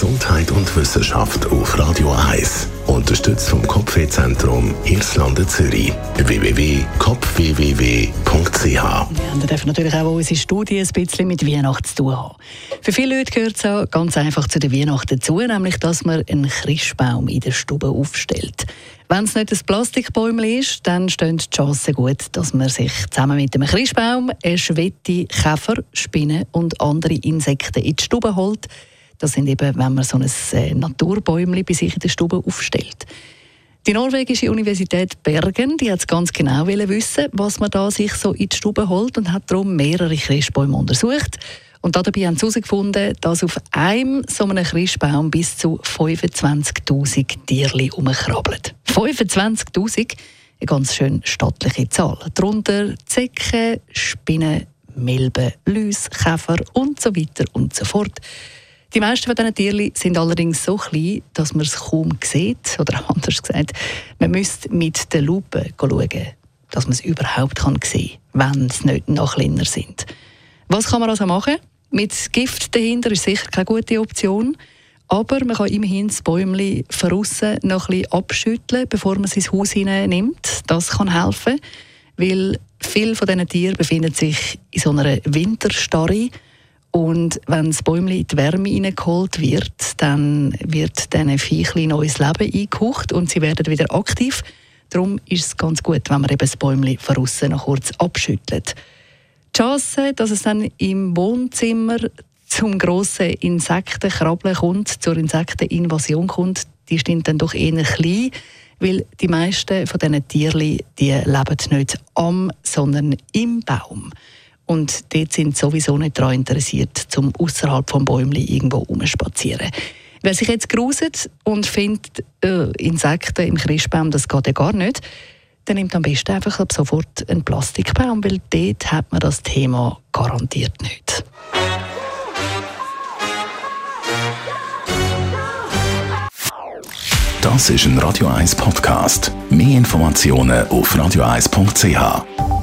Gesundheit und Wissenschaft auf Radio 1. Unterstützt vom Kopfwehzentrum Irlande Zürich. www.kopfwww.ch Ja, und darf natürlich auch unsere Studie ein bisschen mit Weihnachten zu tun haben. Für viele Leute gehört es auch ganz einfach zu den Weihnachten dazu, nämlich dass man einen Christbaum in der Stube aufstellt. Wenn es nicht ein Plastikbäumchen ist, dann stehen die Chancen gut, dass man sich zusammen mit dem Christbaum eine Schwette, Käfer, Spinnen und andere Insekten in die Stube holt. Das sind eben, wenn man so ein äh, Naturbäumchen bei sich in der Stube aufstellt. Die norwegische Universität Bergen die hat ganz genau wissen, was man da sich so in die Stube holt und hat darum mehrere Christbäume untersucht. Und dabei haben sie herausgefunden, dass auf einem so einem Christbaum bis zu 25.000 Tierchen herumkrabbeln. 25.000? Eine ganz schön stattliche Zahl. Darunter Zecken, Spinnen, Milben, Läuse, Käfer und so weiter und so fort. Die meisten von diesen sind allerdings so klein, dass man es kaum sieht. Oder anders gesagt, man müsste mit der Lupe schauen, dass man es überhaupt sehen kann, wenn es nicht noch kleiner sind. Was kann man also machen? Mit Gift dahinter ist sicher keine gute Option. Aber man kann immerhin das Bäumchen von aussen noch ein bisschen abschütteln, bevor man es ins Haus nimmt. Das kann helfen, weil viele von diesen Tieren befinden sich in so einer Winterstarre. Und wenn das Bäumchen in die Wärme hineingeholt wird, dann wird diesen Viechchen neues Leben eingehaucht und sie werden wieder aktiv. Darum ist es ganz gut, wenn man eben das Bäumchen von außen noch kurz abschüttelt. Die Chance, dass es dann im Wohnzimmer zum grossen Insektenkrabbeln kommt, zur Insekteninvasion kommt, die stimmt dann doch eher klein, weil die meisten von diesen Tierchen, die leben nicht am, sondern im Baum. Und dort sind sowieso nicht daran interessiert, zum außerhalb vom Bäumli irgendwo umspazieren. Wer sich jetzt gruset und findet, äh, Insekten im Christbaum, das geht ja gar nicht, dann nimmt am besten einfach sofort einen Plastikbaum, weil dort hat man das Thema garantiert nicht. Das ist ein Radio 1 Podcast. Mehr Informationen auf radio1.ch.